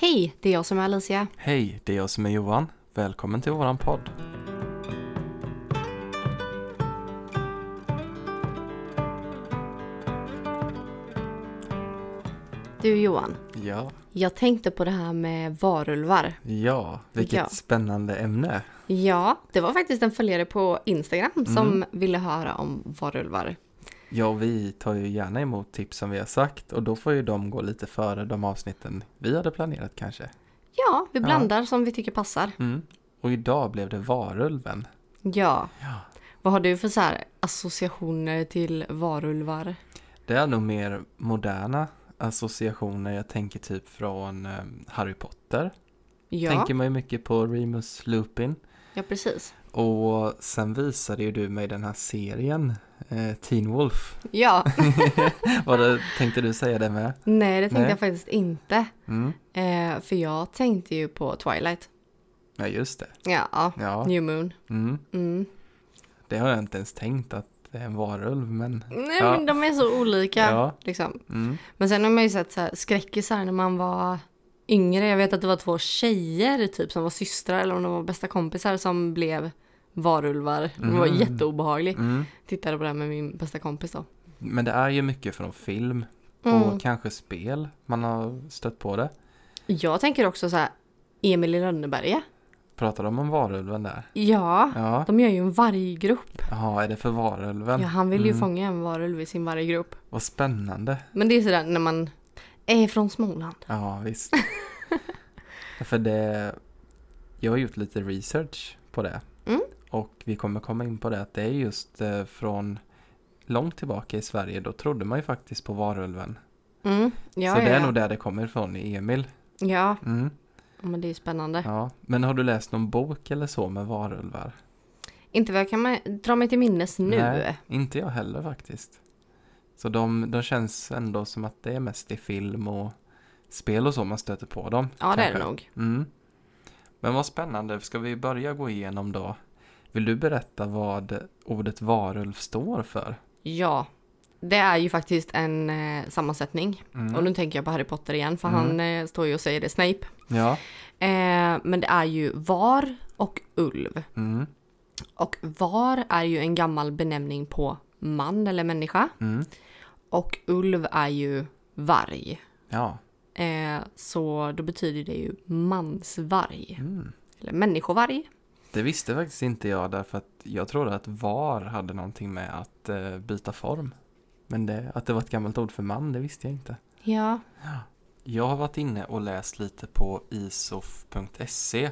Hej, det är jag som är Alicia. Hej, det är jag som är Johan. Välkommen till våran podd. Du Johan, Ja, jag tänkte på det här med varulvar. ja, vilket Ja. spännande ämne. Ja, det var faktiskt en följare på Instagram som Mm. ville höra om varulvar. Ja, vi tar ju gärna emot tips som vi har sagt och då får ju de gå lite före de avsnitten vi hade planerat kanske. Ja, vi Ja. blandar som vi tycker passar. Mm. Och idag blev det varulven. Ja. Ja. Vad har du för så här associationer till varulvar? Det är nog mer moderna associationer. Jag tänker typ från eh, Harry Potter. Ja, Tänker man ju mycket på Remus Lupin. ja precis. Och sen visade ju du mig den här serien, eh, Teen Wolf. Ja, Vad det, tänkte du säga det med? nej det tänkte Nej. jag faktiskt inte. Mm. Eh, för jag tänkte ju på Twilight. Ja, just det. Ja, Ja. New Moon. Mm. Mm. Det har jag inte ens tänkt att det är en varulv, men Nej Ja. men de är så olika. Ja. Liksom. mm. Men sen har man ju sett så här skräckisar när man var yngre. Jag vet att det var två tjejer typ som var systrar eller om de var bästa kompisar som blev varulvar. Det var Mm. jätteobehagligt. Mm. Tittade på det här med min bästa kompis då. Men det är ju mycket från film Mm. och kanske spel man har stött på det. Jag tänker också så här Emil i Lönneberga. Pratar de om varulven där? Ja, Ja. de gör ju en varggrupp. Jaha, är det för varulven? Ja, han vill ju Mm. fånga en varulv i sin varggrupp. Vad spännande. Men det är sådär när man är från Småland. Ja, visst. för det, jag har gjort lite research på det. Mm. Och vi kommer komma in på det att det är just eh, från långt tillbaka i Sverige. Då trodde man ju faktiskt på varulven. Mm. Ja, Så det är ja. nog där det kommer ifrån i Emil. Ja, Mm. men det är spännande. Ja. Men har du läst någon bok eller så med varulvar? Inte vad jag kan dra mig till minnes nu. Nej, inte jag heller faktiskt. Så de, de känns ändå som att det är mest i film och spel och så man stöter på dem. Ja, det är det kanske. nog. Mm. Men vad spännande, ska vi börja gå igenom då? Vill du berätta vad ordet varulv står för? Ja, det är ju faktiskt en eh, sammansättning. Mm. Och nu tänker jag på Harry Potter igen, för Mm. han eh, står ju och säger det, Snape. Ja. Eh, men det är ju var och ulv. Mm. Och var är ju en gammal benämning på man eller människa. Mm. Och ulv är ju varg. Ja. Eh, så då betyder det ju mansvarg. Mm. Eller människovarg. Det visste faktiskt inte jag därför att jag trodde att var hade någonting med att eh, byta form. Men det, att det var ett gammalt ord för man, det visste jag inte. Ja. Jag har varit inne och läst lite på isof.se.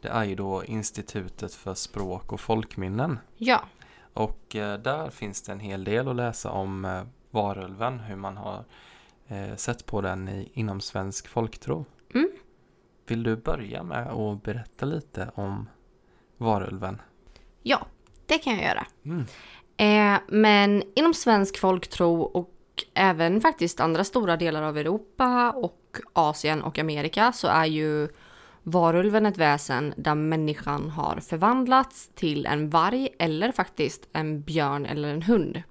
Det är ju då Institutet för språk och folkminnen. Ja. Och eh, där finns det en hel del att läsa om eh, varulven, hur man har eh, sett på den i, inom svensk folktro. Mm. Vill du börja med att berätta lite om varulven? Ja, det kan jag göra. Mm. Eh, men inom svensk folktro och även faktiskt andra stora delar av Europa och Asien och Amerika så är ju varulven ett väsen där människan har förvandlats till en varg eller faktiskt en björn eller en hund.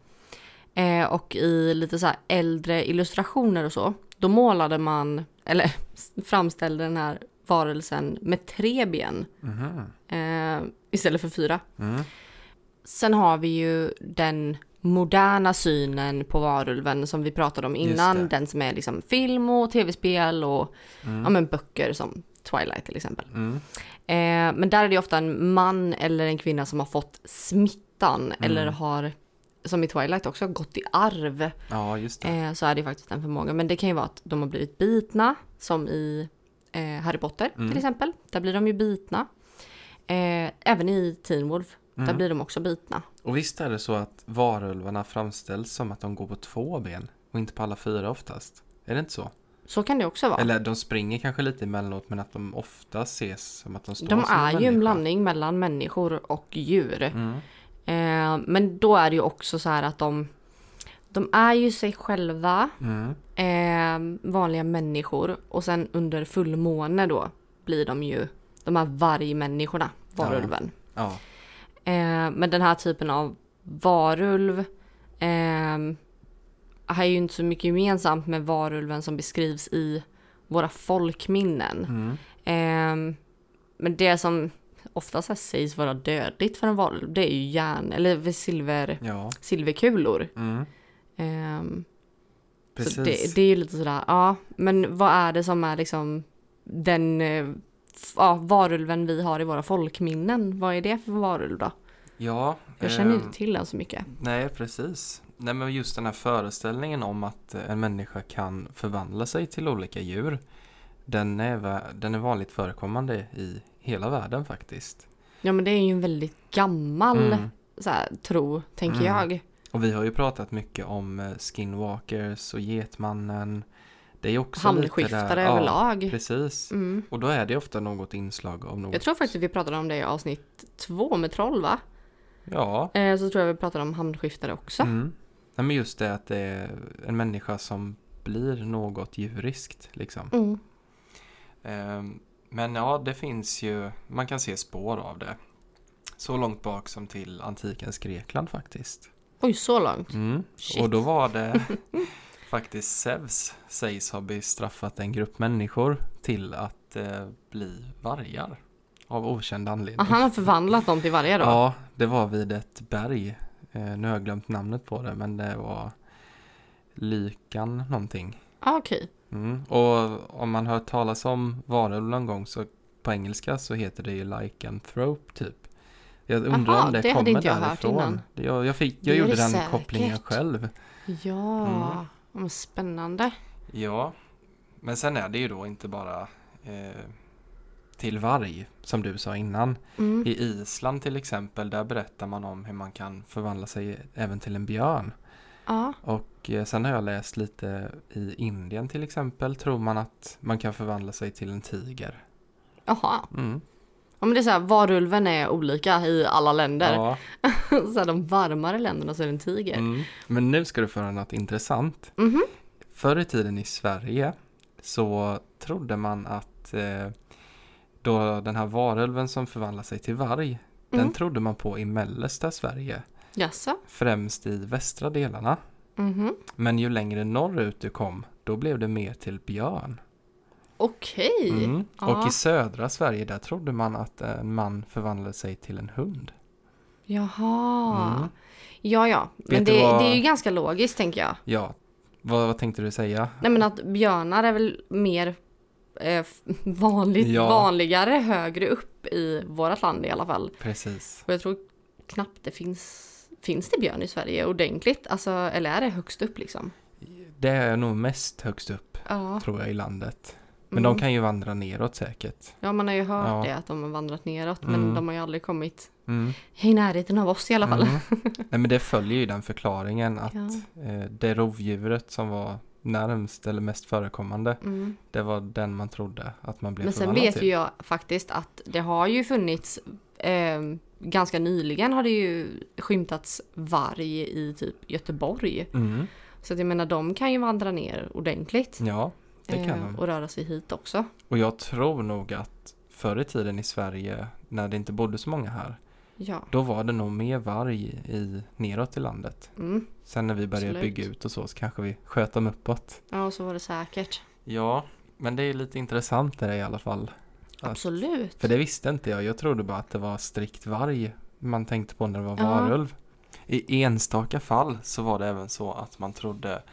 Eh, och i lite så här äldre illustrationer och så, då målade man, eller framställde den här varelsen med tre ben eh, istället för fyra. Mm. Sen har vi ju den moderna synen på varulven som vi pratade om innan. Den som är liksom film och tv-spel och Mm. ja, men böcker som Twilight till exempel. Mm. Eh, men där är det ofta en man eller en kvinna som har fått smittan Mm. eller har, som i Twilight också, gått i arv. Ja, just det. Eh, så är det faktiskt en förmåga. Men det kan ju vara att de har blivit bitna, som i eh, Harry Potter Mm. till exempel. Där blir de ju bitna. Eh, även i Teen Wolf, där Mm. blir de också bitna. Och visst är det så att varulvarna framställs som att de går på två ben och inte på alla fyra oftast? Är det inte så? Så kan det också vara. Eller de springer kanske lite emellanåt men att de ofta ses som att de står De som är ju en blandning mellan människor och djur. Mm. Eh, men då är det ju också så här att de, de är ju sig själva, Mm. eh, vanliga människor. Och sen under fullmåne då blir de ju de här vargmänniskorna, varulven. Ja. Eh, men den här typen av varulv eh, har ju inte så mycket gemensamt med varulven som beskrivs i våra folkminnen. Mm. Ehm, men det som oftast här sägs vara dödligt för en varulv, det är ju järn, eller silver, Ja, silverkulor. mm. Ehm, precis. så det, det är ju lite sådär, ja, men vad är det som är liksom den eh, ja, varulven vi har i våra folkminnen? Vad är det för varulv då? Ja, Jag känner ehm, inte till den så mycket. Nej, precis. Nej, men just den här föreställningen om att eh, en människa kan förvandla sig till olika djur. Den är, den är vanligt förekommande i hela världen faktiskt. Ja men det är ju en väldigt gammal Mm. så här, tro, tänker Mm. jag. Och vi har ju pratat mycket om eh, skinwalkers och Getmannen. Det är också Hamnskiftare där, överlag. Ja, precis. Mm. Och då är det ofta något inslag av något. Jag tror faktiskt vi pratade om det i avsnitt två med troll va? Ja. Eh, så tror jag vi pratade om hamnskiftare också. Mm. Nej, men just det att det är en människa som blir något djuriskt liksom. Mm. Ehm, Men ja, det finns ju, man kan se spår av det. Så långt bak som till antikens Grekland faktiskt. Oj, så långt. Mm. Och då var det faktiskt Zeus sägs ha bestraffat en grupp människor till att eh, bli vargar. Av okänd anledning. Ah, han har förvandlat dem till vargar då? Ja, det var vid ett berg. Eh, nu har jag glömt namnet på det, men det var Lykan någonting. Ah, okej. Mm. Och om man hört talas om varulv någon gång så på engelska så heter det ju lycanthrope typ. Jag undrar Aha, om det, det kommer jag därifrån. Jag, jag, fick, jag gjorde den säkert. kopplingen själv. Ja, Mm. spännande. Ja, men sen är det ju då inte bara eh, till varg som du sa innan. Mm. I Island till exempel, där berättar man om hur man kan förvandla sig även till en björn. Ja, Och eh, sen har jag läst lite i Indien till exempel, tror man att man kan förvandla sig till en tiger. jaha. Mm. Ja, men det är så här, varulven är olika i alla länder. Ja, så här, de varmare länderna så är det en tiger. mm. Men nu ska du få höra något intressant. Mhm. Förr i tiden i Sverige så trodde man att eh, då den här varulven som förvandlar sig till varg, den Mm. trodde man på i mellersta Sverige, Jaså? främst i västra delarna. Mhm. Men ju längre norrut du kom, då blev det mer till björn. Okej. Mm. Ja. Och i södra Sverige, där trodde man att en man förvandlade sig till en hund. Jaha. Mm. Ja, ja. Men det, vad- det är ju ganska logiskt tänker jag. Ja, vad, vad tänkte du säga? Nej men att björnar är väl mer eh, vanligt, Ja. vanligare högre upp i vårt land i alla fall. Precis. Och jag tror knappt det finns, finns det björn i Sverige ordentligt? Alltså, eller är det högst upp liksom? Det är nog mest högst upp, Ja. tror jag, i landet. Men Mm. de kan ju vandra neråt säkert. Ja, man har ju hört Ja. det att de har vandrat neråt, men Mm. de har ju aldrig kommit Mm. i närheten av oss i alla fall. Mm. Nej men det följer ju den förklaringen att Ja. eh, det rovdjuret som var närmst eller mest förekommande, Mm. det var den man trodde att man blev Men sen vet till. ju jag faktiskt att det har ju funnits eh, ganska nyligen har det ju skymtats varg i typ Göteborg. Mm. Så att jag menar de kan ju vandra ner ordentligt. Ja, det kan eh, de. Och röra sig hit också. Och jag tror nog att förr i tiden i Sverige, när det inte bodde så många här, Ja. då var det nog mer varg i, neråt i landet. Mm. Sen när vi började Absolut. bygga ut och så, så kanske vi sköt dem uppåt. Ja, så var det säkert. Ja, men det är lite intressant det i alla fall. Att- Absolut. För det visste inte jag. Jag trodde bara att det var strikt varg man tänkte på när det var Ja. varulv. I enstaka fall så var det även så att man trodde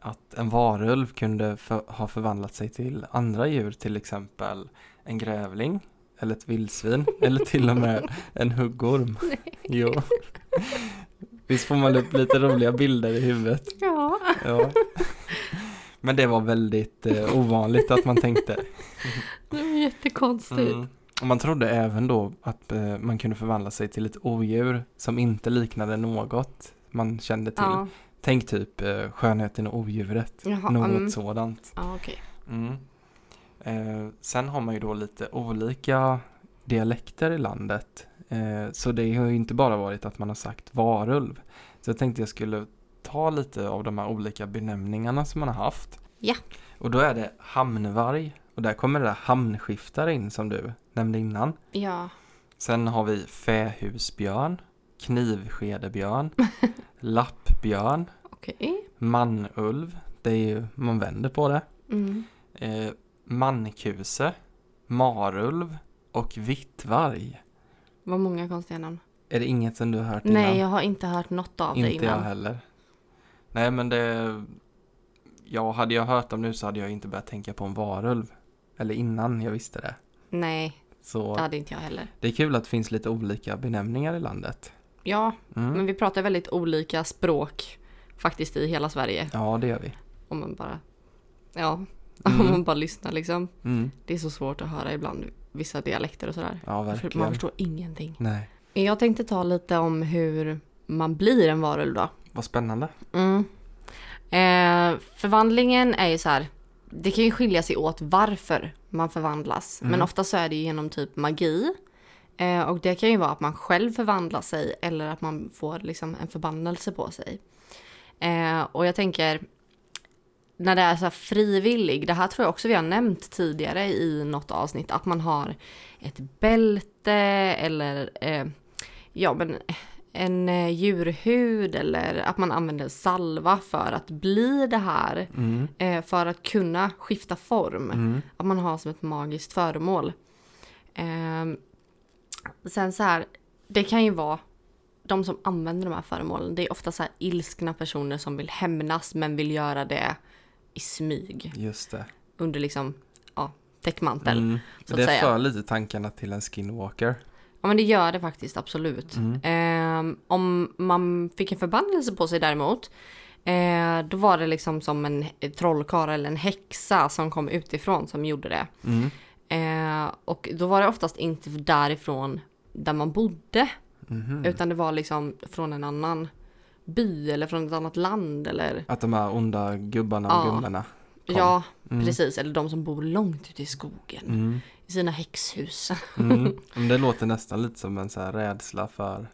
att en varulv kunde för, ha förvandlat sig till andra djur, till exempel en grävling eller ett vildsvin eller till och med en huggorm. Jo. Visst får man upp lite roliga bilder i huvudet. Ja. Ja. Men det var väldigt eh, ovanligt att man tänkte. Det var jättekonstigt. Mm. Och man trodde även då att eh, man kunde förvandla sig till ett odjur som inte liknade något man kände till. Ja. Tänk typ eh, skönheten och odjuret. Jaha, något mm. sådant. Ja, okej. Mm. Eh, sen har man ju då lite olika dialekter i landet. Eh, så det har ju inte bara varit att man har sagt varulv. Så jag tänkte jag skulle ta lite av de här olika benämningarna som man har haft. Ja. Och då är det hamnvarg. Och där kommer det där hamnskiftare in som du nämnde innan. Ja. Sen har vi fähusbjörn, knivskedebjörn, lappbjörn, Okej. manulv, det är ju, man vänder på det. Mm. Eh, mankuse, marulv och vittvarg. Vad många konstiga namn. Är det inget som du har hört innan? Nej, jag har inte hört något av det Inte innan. jag heller. Nej men det... Ja, hade jag hört dem nu så hade jag inte börjat tänka på en varulv. Eller innan jag visste det. Nej, Så det hade inte jag heller. det är kul att det finns lite olika benämningar i landet. Ja, Mm. men vi pratar väldigt olika språk faktiskt i hela Sverige. Ja, det gör vi. Om man bara, ja, Mm. om man bara lyssnar liksom. Mm. Det är så svårt att höra ibland vissa dialekter och sådär. Ja, För verkligen. man förstår ingenting. Nej, Jag tänkte ta lite om hur man blir en varulv då. vad spännande. Mm. Eh, förvandlingen är ju så här. Det kan ju skilja sig åt varför man förvandlas. Mm. Men ofta så är det genom typ magi. Eh, och det kan ju vara att man själv förvandlar sig eller att man får liksom en förbannelse på sig. Eh, och jag tänker när det är så här frivillig, det här tror jag också vi har nämnt tidigare i något avsnitt, att man har ett bälte eller eh, ja men en eh, djurhud eller att man använder salva för att bli det här. Mm. Eh, för att kunna skifta form. Mm. Att man har som ett magiskt föremål. Eh, sen så här, det kan ju vara de som använder de här föremålen. Det är ofta så här ilskna personer som vill hämnas men vill göra det i smyg. Just det. Under liksom, ja, täckmantel. Mm. så att Det säga. för lite tankarna till en skinwalker. Ja men det gör det faktiskt absolut. Mm. Eh, om man fick en förbannelse på sig däremot. Eh, då var det liksom som en trollkarl eller en häxa som kom utifrån som gjorde det. Mm. Eh, och då var det oftast inte därifrån där man bodde. Mhm. Utan det var liksom från en annan by eller från ett annat land eller Att de här onda gubbarna och Ja. gummorna. Kom. ja, Mm. precis. Eller de som bor långt ute i skogen Mm. i sina häxhus. Mm. Det låter nästan lite som en så här rädsla för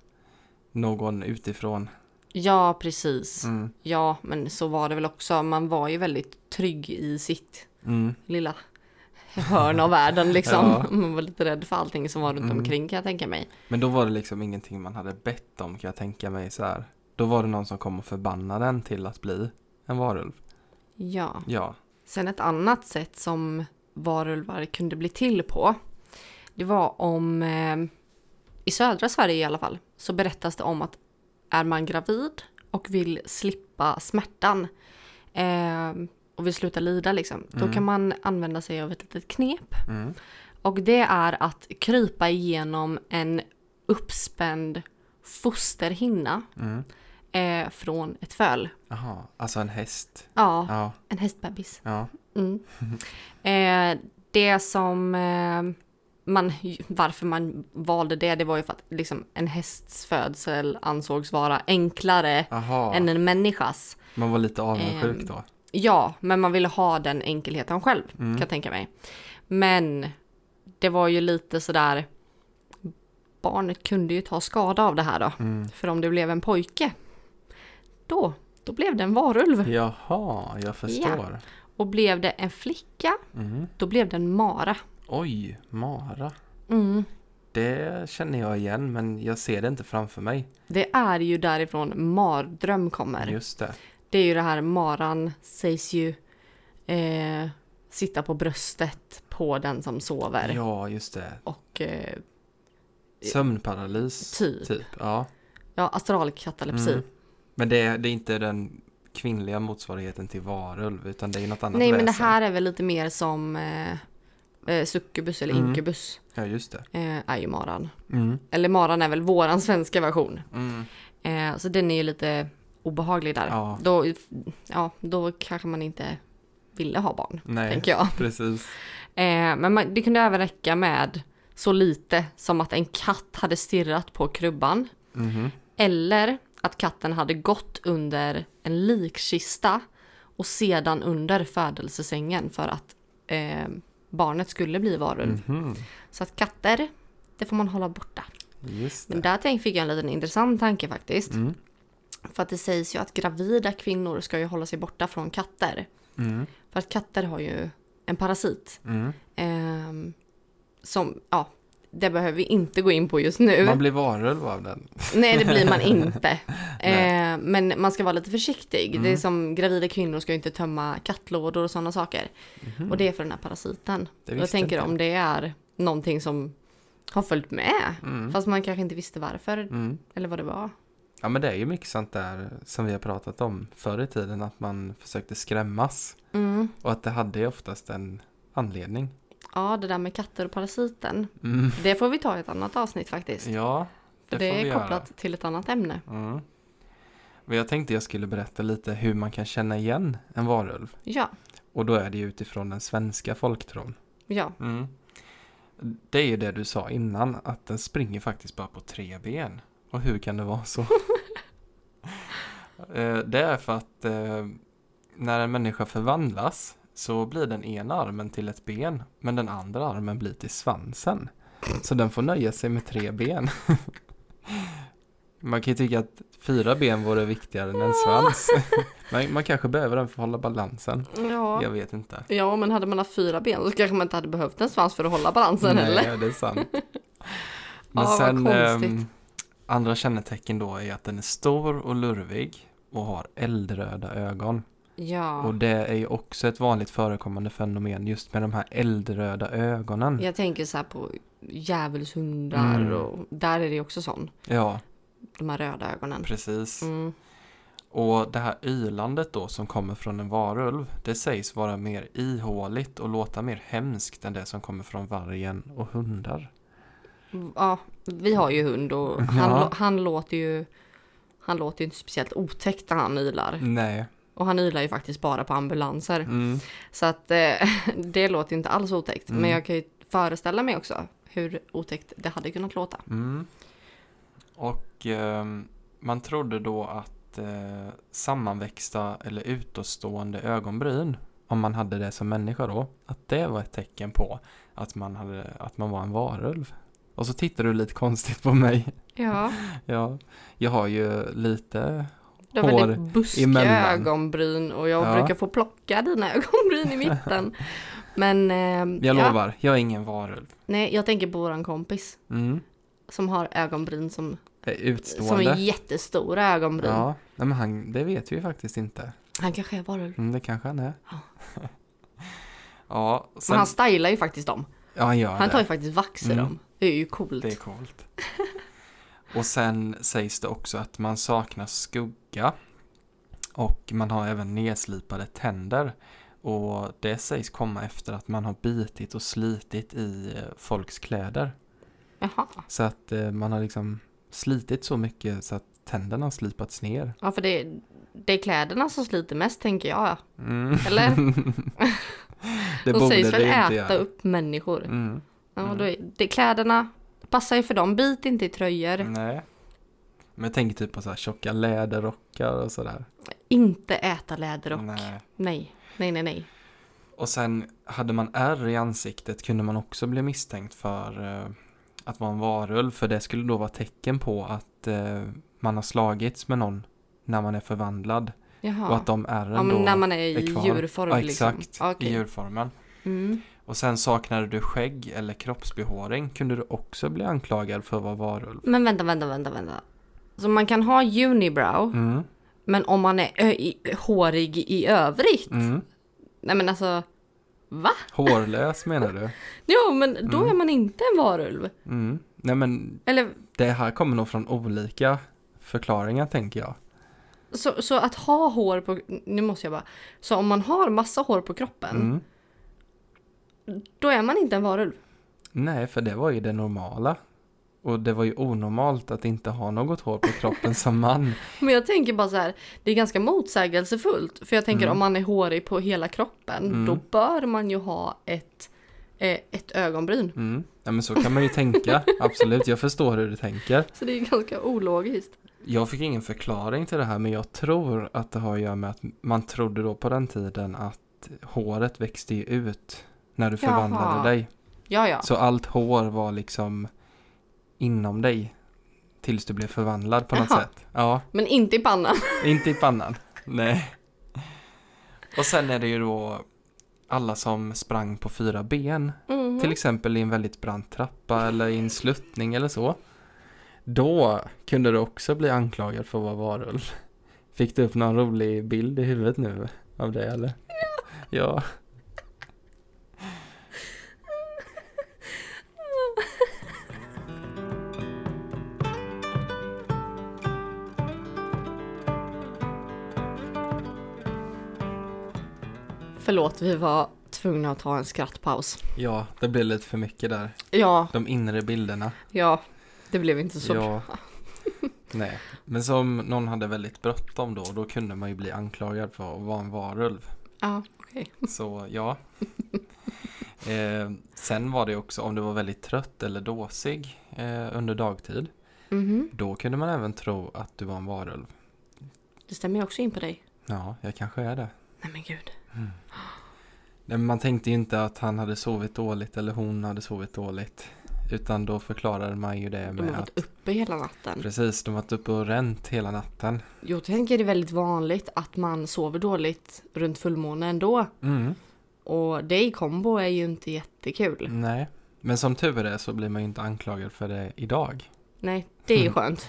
någon utifrån. ja, precis. Mm. Ja, men så var det väl också. Man var ju väldigt trygg i sitt Mm. lilla hörn av världen liksom. Ja. Man var lite rädd för allting som var runt Mm. omkring kan jag tänka mig. Men då var det liksom ingenting man hade bett om kan jag tänka mig så här. Då var det någon som kom och förbannade den till att bli en varulv. Ja. Ja. Sen ett annat sätt som varulvar kunde bli till på. Det var om, eh, i södra Sverige i alla fall, så berättas det om att är man gravid och vill slippa smärtan eh, och vill sluta lida liksom, då Mm. kan man använda sig av ett litet knep. Mm. Och det är att krypa igenom en uppspänd fosterhinna Mm. eh, från ett föl. Jaha, alltså en häst. Ja, Ja, en hästbebis. ja. Mm. Eh, det som eh, man, varför man valde det, det var ju för att liksom, en hästs födsel ansågs vara enklare Jaha, än en människas. man var lite avundsjuk Ehm, då. Ja, men man ville ha den enkelheten själv, Mm. kan jag tänka mig. Men det var ju lite sådär, barnet kunde ju ta skada av det här då. Mm. För om det blev en pojke, då, då blev det en varulv. Jaha, jag förstår. Och blev det en flicka, Mm. då blev det en mara. Oj, Mara. Mm. Det känner jag igen men jag ser det inte framför mig. Det är ju därifrån mardröm kommer. Just det. Det är ju det här maran sägs ju eh, sitta på bröstet på den som sover. Ja, just det. Och eh, Sömnparalys. Typ. typ. Ja. ja, astralkatalepsi. Mm. Men det är, det är inte den kvinnliga motsvarigheten till varulv utan det är något annat Nej men det här är väl lite mer som eh, eh, succubus eller Mm. inkubus. Ja, just det. Eh, är ju maran. Mm. Eller maran är väl våran svenska version. Mm. Eh, så den är ju lite obehaglig där. Ja. Då, ja, då kanske man inte ville ha barn, Nej, tänker jag. precis. Eh, men man, det kunde även räcka med så lite som att en katt hade stirrat på krubban. Mhm. Eller att katten hade gått under en likkista och sedan under födelsesängen för att eh, barnet skulle bli varulv. Mhm. Så att katter, det får man hålla borta. Men där fick jag en liten intressant tanke faktiskt. Mm. För att det sägs ju att gravida kvinnor ska ju hålla sig borta från katter. Mm. För att katter har ju en parasit. Mm. Ehm, som, ja, det behöver vi inte gå in på just nu. Man blir varulv av den. Nej, det blir man inte. Eh, men man ska vara lite försiktig. Det är Mm. som gravida kvinnor ska ju inte tömma kattlådor och sådana saker. Mhm. Och det är för den här parasiten. Jag tänker inte. om det är någonting som har följt med. Mm. Fast man kanske inte visste varför Mm. eller vad det var. Ja men det är ju mycket sånt där som vi har pratat om förr i tiden att man försökte skrämmas Mm. och att det hade ju oftast en anledning. Ja, det där med katter och parasiten. Mm. Det får vi ta i ett annat avsnitt faktiskt. Ja, för det det får vi är göra. kopplat till ett annat ämne. Mm. Men jag tänkte jag skulle berätta lite hur man kan känna igen en varulv. Ja, Och då är det ju utifrån den svenska folktron. ja. Mm. Det är ju det du sa innan, att den springer faktiskt bara på tre ben. Och hur kan det vara så? Eh, det är för att eh, när en människa förvandlas så blir den ena armen till ett ben, men den andra armen blir till svansen. Så den får nöja sig med tre ben. Man kan ju tycka att fyra ben vore viktigare än en svans. Men man kanske behöver den för att hålla balansen. Ja. Jag vet inte. ja, men hade man haft fyra ben så kanske man inte hade behövt en svans för att hålla balansen Nej, heller. det är sant. Men Ja, vad sen konstigt. Andra kännetecken då är att den är stor och lurvig och har eldröda ögon. Ja. Och det är ju också ett vanligt förekommande fenomen just med de här eldröda ögonen. Jag tänker så här på djävulshundar Mm. och där är det också sån. Ja, De här röda ögonen. precis. Mm. Och det här ylandet då som kommer från en varulv, det sägs vara mer ihåligt och låta mer hemskt än det som kommer från vargen och hundar. Ja, vi har ju hund och han, Ja. han låter ju han låter ju inte speciellt otäckt när han ylar. Nej. Och han ylar ju faktiskt bara på ambulanser. Mm. Så att eh, det låter inte alls otäckt. Mm. Men jag kan ju föreställa mig också hur otäckt det hade kunnat låta. Mm. Och ehm, man trodde då att eh, sammanväxta eller utåtstående ögonbryn, om man hade det som människa då, att det var ett tecken på att man, hade, att man var en varulv. Och så tittar du lite konstigt på mig. Ja, Ja, jag har ju lite, du har Hår väldigt buskiga emellan. ögonbryn och jag Ja. brukar få plocka dina ögonbryn i mitten. Men eh, jag ja, lovar, jag är ingen varulv. nej, jag tänker på våran kompis Mm. som har ögonbryn som, Det är som Utstående. är jättestora ögonbryn. Ja, nej, men han, det vet vi ju faktiskt inte. Han kanske är varulv. Mm, det kanske han är. Ja. ja, Men sen, han stylar ju faktiskt dem. ja, han gör Han det. tar ju faktiskt vax i Mm. dem. Det är ju coolt. Det är coolt. Och sen sägs det också att man saknar skugga. Och man har även nedslipade tänder. Och det sägs komma efter att man har bitit och slitit i eh, folks kläder. Jaha. Så att eh, man har liksom slitit så mycket så att tänderna har slipats ner. Ja, för det, det är kläderna som sliter mest tänker jag. Mm. Eller? det De borde sägs väl äta göra. upp människor. Mm. Ja, Mm. då det, kläderna passar ju för dem. Bit inte i tröjor. Nej. Men jag tänker typ på så här tjocka läderrockar och sådär. Inte äta läderrock. Nej. Nej. Nej, nej, nej. Och sen hade man ärr i ansiktet kunde man också bli misstänkt för eh, att vara en varulv. För det skulle då vara tecken på att eh, man har slagits med någon när man är förvandlad. Jaha. Och att de ärren ja, då när man är i är kvar. djurform Ja, liksom. exakt. Ja, okej. I djurformen. Mm. Och sen saknade du skägg eller kroppsbehåring kunde du också bli anklagad för att vara varulv. Men vänta, vänta, vänta, vänta. Så man kan ha unibrow, Mm. men om man är i, hårig i övrigt? Mm. Nej men alltså, va? Hårlös menar du? Ja, men då Mm. är man inte en varulv. Mm. Nej men Eller det här kommer nog från olika förklaringar tänker jag. så, så att ha hår på, nu måste jag bara, så om man har massa hår på kroppen, Mm. Då är man inte en varulv. Nej, för det var ju det normala. Och det var ju onormalt att inte ha något hår på kroppen som man. Men jag tänker bara så här, det är ganska motsägelsefullt. För jag tänker Mm. om man är hårig på hela kroppen, Mm. då bör man ju ha ett, eh, ett ögonbryn. Mm. Ja, men så kan man ju tänka. Absolut, jag förstår hur du tänker. Så det är ganska ologiskt. Jag fick ingen förklaring till det här, men jag tror att det har att göra med att man trodde då på den tiden att håret växte ju ut när du förvandlade Jaha. dig. Ja, ja. Så allt hår var liksom inom dig tills du blev förvandlad på något Jaha. sätt. Ja, Men inte i pannan. inte i pannan. Nej. Och sen är det ju då alla som sprang på fyra ben, Mhm. till exempel i en väldigt brant trappa eller i en sluttning eller så. Då kunde du också bli anklagad för att vara varulv. Fick du upp någon rolig bild i huvudet nu av det eller? Ja. Förlåt, vi var tvungna att ta en skrattpaus. Ja, det blev lite för mycket där. Ja, De inre bilderna. ja, det blev inte så bra. Ja. Nej, men som någon hade väldigt bråttom då, då kunde man ju bli anklagad för att vara en varulv. Ja, okej. Så ja. Eh, sen var det också om du var väldigt trött eller dåsig eh, under dagtid. Mhm. Då kunde man även tro att du var en varulv. Det stämmer ju också in på dig. Ja, jag kanske är det. Nej men gud. Nej, men man tänkte ju inte att han hade sovit dåligt eller hon hade sovit dåligt. Utan då förklarade man ju det De har med att varit uppe hela natten. Precis, de har varit uppe och ränt hela natten. Jag tänker det är väldigt vanligt att man sover dåligt runt fullmåne ändå. Mm. Och det i kombo är ju inte jättekul. Nej, men som tur är så blir man ju inte anklagad för det idag. Nej, det är ju skönt.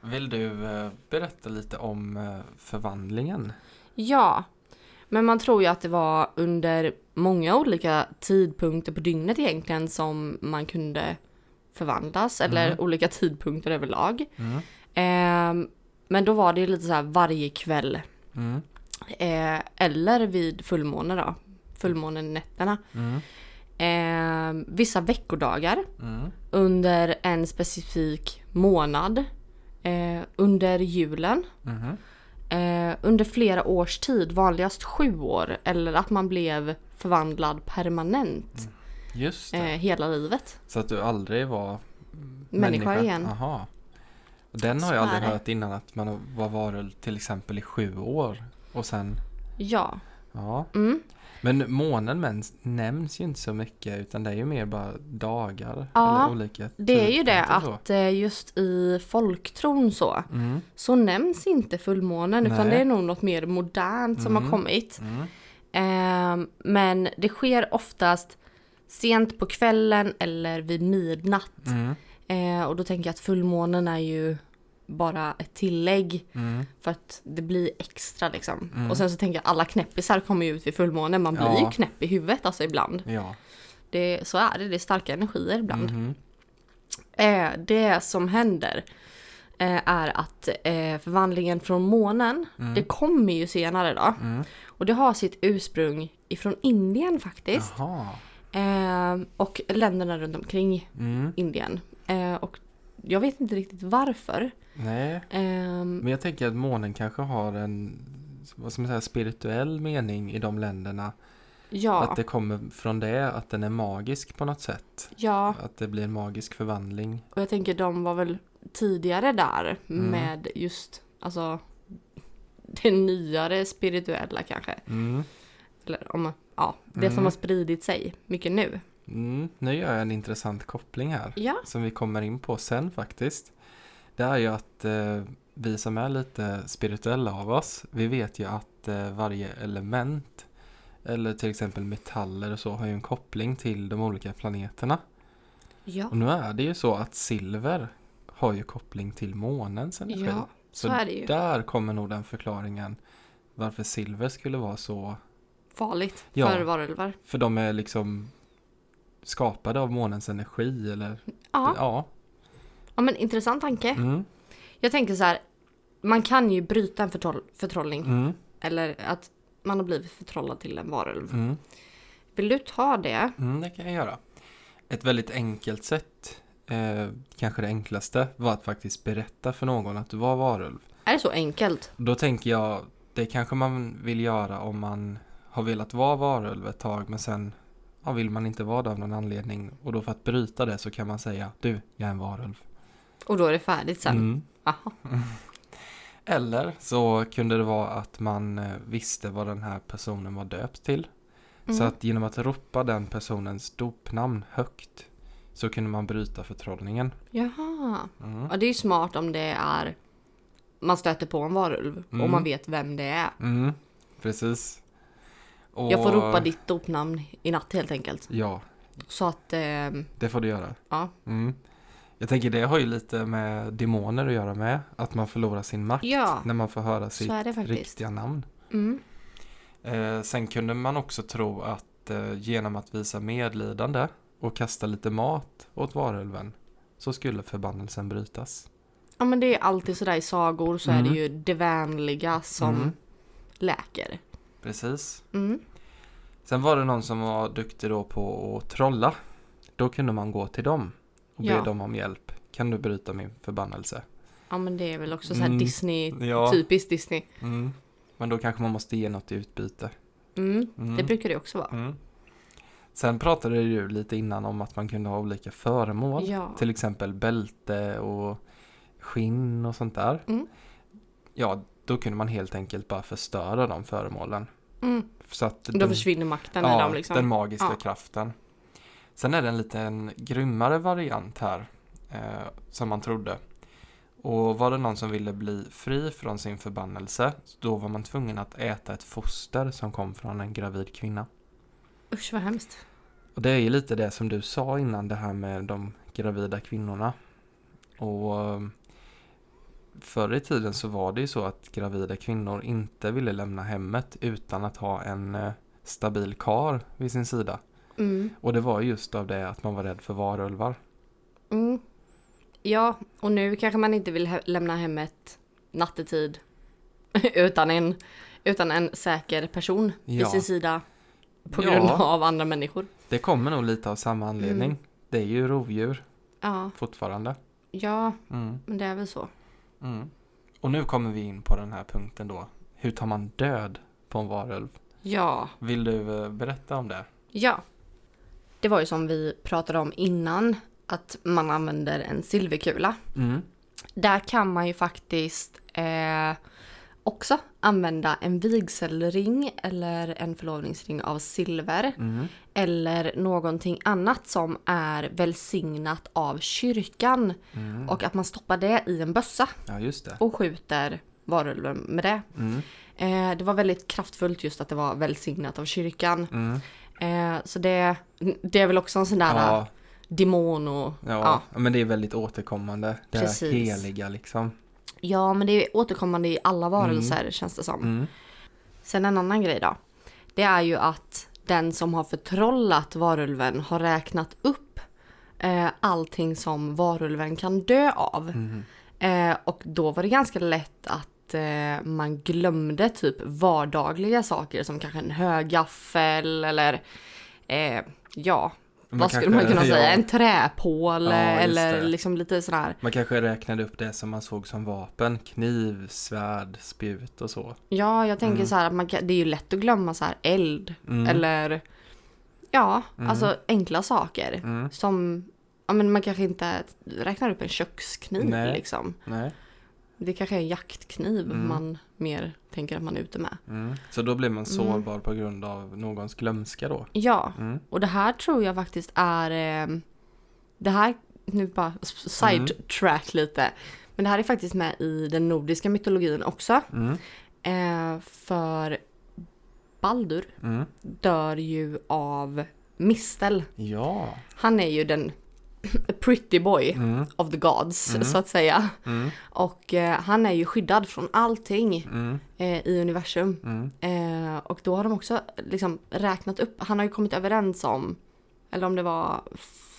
Vill du eh, berätta lite om eh, förvandlingen? Ja, men man tror ju att det var under många olika tidpunkter på dygnet egentligen som man kunde förvandlas, eller Mm. olika tidpunkter överlag. Mm. Ehm, men då var det lite så här varje kväll, Mm. eh, eller vid fullmåne då, fullmånenätterna. Mm. Ehm, vissa veckodagar Mm. under en specifik månad, eh, under julen, Mhm. Eh, under flera års tid, vanligast sju år, eller att man blev förvandlad permanent Just det. eh, hela livet. Så att du aldrig var Människa igen. Aha. Den har Så jag aldrig hört innan att man var varulv till exempel i sju år. Och sen, Ja. ja. Mm. Men månen nämns ju inte så mycket utan det är ju mer bara dagar. Ja, eller olika Det är ju det att eh, just i folktron så, Mm. så nämns inte fullmånen utan Nej. det är nog något mer modernt som har Mm. kommit. Mm. Ehm, men det sker oftast sent på kvällen eller vid midnatt. Mm. Eh, och då tänker jag att fullmånen är ju bara ett tillägg Mm. för att det blir extra liksom. Mm. Och sen så tänker jag alla knäppisar kommer ju ut vid fullmånen. Man blir Ja. ju knäpp i huvudet alltså ibland. Ja. Det, så är det, det är starka energier ibland. Eh, det som händer eh, är att eh, förvandlingen från månen, Mm. det kommer ju senare då. Mm. Och det har sitt ursprung ifrån Indien faktiskt. Och länderna runt omkring Mm. Indien. Och jag vet inte riktigt varför. Nej, Ehm, men jag tänker att månen kanske har en vad ska man säga, spirituell mening i de länderna. ja, Att det kommer från det, att den är magisk på något sätt. ja, Att det blir en magisk förvandling. och jag tänker de var väl tidigare där Mm. med just alltså det nyare spirituella kanske. Mm. Eller om, ja, det som Mm. har spridit sig mycket nu. Mm. Nu gör jag en intressant koppling här. Ja, Som vi kommer in på sen faktiskt. Det är ju att eh, vi som är lite spirituella av oss, vi vet ju att eh, varje element eller till exempel metaller och så har ju en koppling till de olika planeterna. ja, Och nu är det ju så att silver har ju koppling till månens energi. ja, så, Så är det ju. Där kommer nog den förklaringen varför silver skulle vara så, Farligt Ja. för varulvar. för de är liksom skapade av månens energi eller Ja, ja. ja men intressant tanke. Mm, Jag tänker så här, man kan ju bryta en förtroll, förtrollning. mm, Eller att man har blivit förtrollad till en varulv. mm, Vill du ta det? mm, det kan jag göra. Ett väldigt enkelt sätt, eh, kanske det enklaste, var att faktiskt berätta för någon att du var varulv. Är det så enkelt? Då tänker jag, det kanske man vill göra om man har velat vara varulv ett tag men sen ja, vill man inte vara det av någon anledning. Och då för att bryta det så kan man säga, du, jag är en varulv. Och då är det färdigt sen? Mm. Eller så kunde det vara att man eh, visste vad den här personen var döpt till. Så Mm. att genom att ropa den personens dopnamn högt så kunde man bryta förtrollningen. Jaha. Mm. Ja, det är ju smart om det är man stöter på en varulv och Mm. man vet vem det är. Mm, precis. Och, Jag får ropa ditt dopnamn i natt helt enkelt. Ja, Så att, eh, det får du göra. ja. Mm. Jag tänker det har ju lite med demoner att göra med. Att man förlorar sin makt Ja, när man får höra sitt så är det faktiskt. riktiga namn. Mm. Eh, sen kunde man också tro att eh, genom att visa medlidande och kasta lite mat åt varulven så skulle förbannelsen brytas. Ja men det är alltid sådär i sagor så är Mm. det ju det vänliga som Mm. läker. Precis. Mm. Sen var det någon som var duktig då på att trolla. Då kunde man gå till dem och be Ja. dem om hjälp. Kan du bryta min förbannelse? Ja men det är väl också så här Mm. Disney, Ja. typiskt Disney. Mm. Men då kanske man måste ge något i utbyte. Mm. Mm. Det brukar det också vara. Mm. Sen pratade du lite innan om att man kunde ha olika föremål. Ja. Till exempel bälte och skinn och sånt där. Ja, då kunde man helt enkelt bara förstöra de föremålen. Mm. Så att Då den, försvinner makten i ja, dem liksom. den magiska Ja. kraften. Sen är det en liten grymmare variant här. Eh, som man trodde. Och var det någon som ville bli fri från sin förbannelse. Då var man tvungen att äta ett foster som kom från en gravid kvinna. Usch vad hemskt. Och det är ju lite det som du sa innan det här med de gravida kvinnorna. Och eh, förr i tiden så var det ju så att gravida kvinnor inte ville lämna hemmet utan att ha en eh, stabil kar vid sin sida. Mm. Och det var just av det att man var rädd för varulvar. Mm. Ja, och nu kanske man inte vill he- lämna hemmet nattetid utan en, utan en säker person vid Ja. sin sida på Ja. grund av andra människor. Det kommer nog lite av samma anledning. Mm. Det är ju rovdjur Ja, fortfarande. ja, Mm, men det är väl så. Mm. Och nu kommer vi in på den här punkten då. Hur tar man död på en varulv? Ja, Vill du eh, berätta om det? ja. Det var ju som vi pratade om innan, att man använder en silverkula. Mm. Där kan man ju faktiskt eh, också använda en vigselring eller en förlovningsring av silver. Mm. Eller någonting annat som är välsignat av kyrkan. Mm. Och att man stoppar det i en bössa Ja, just det. och skjuter varulven med det. Mm. Eh, det var väldigt kraftfullt just att det var välsignat av kyrkan. Mm. Eh, så det, det är väl också en sån där Ja, demon och... ja. Ja. men det är väldigt återkommande. Det Precis. heliga liksom. ja, men det är återkommande i alla varelser känns det som. Mm. Sen en annan grej då. Det är ju att den som har förtrollat varulven har räknat upp eh, allting som varulven kan dö av. Mm. Eh, och då var det ganska lätt att eh, man glömde typ vardagliga saker som kanske en högaffel eller eh, ja, Man vad skulle man kunna säga? ja. En träpål Ja, eller liksom lite sådär. Man kanske räknade upp det som man såg som vapen. Kniv, svärd, spjut och så. Ja, jag tänker Mm. så här att man kan, det är ju lätt att glömma så här eld Mm. eller ja, Mm. alltså enkla saker Mm. som Ja men man kanske inte räknar upp en kökskniv Nej. liksom. Nej. Det kanske är en jaktkniv Mm. man mer tänker att man är ute med. Mm. Så då blir man sårbar på grund av någons glömska då. Ja, Mm. och det här tror jag faktiskt är eh, Det här, nu bara s- Mm. sidetrack lite. Men det här är faktiskt med i den nordiska mytologin också. Mm. Eh, för Baldur Mm. dör ju av mistel. Ja. Han är ju den pretty boy Mm. of the gods Mm. så att säga. Mm. Och eh, han är ju skyddad från allting Mm. eh, i universum. Mm. Eh, och då har de också liksom räknat upp, han har ju kommit överens om, eller om det var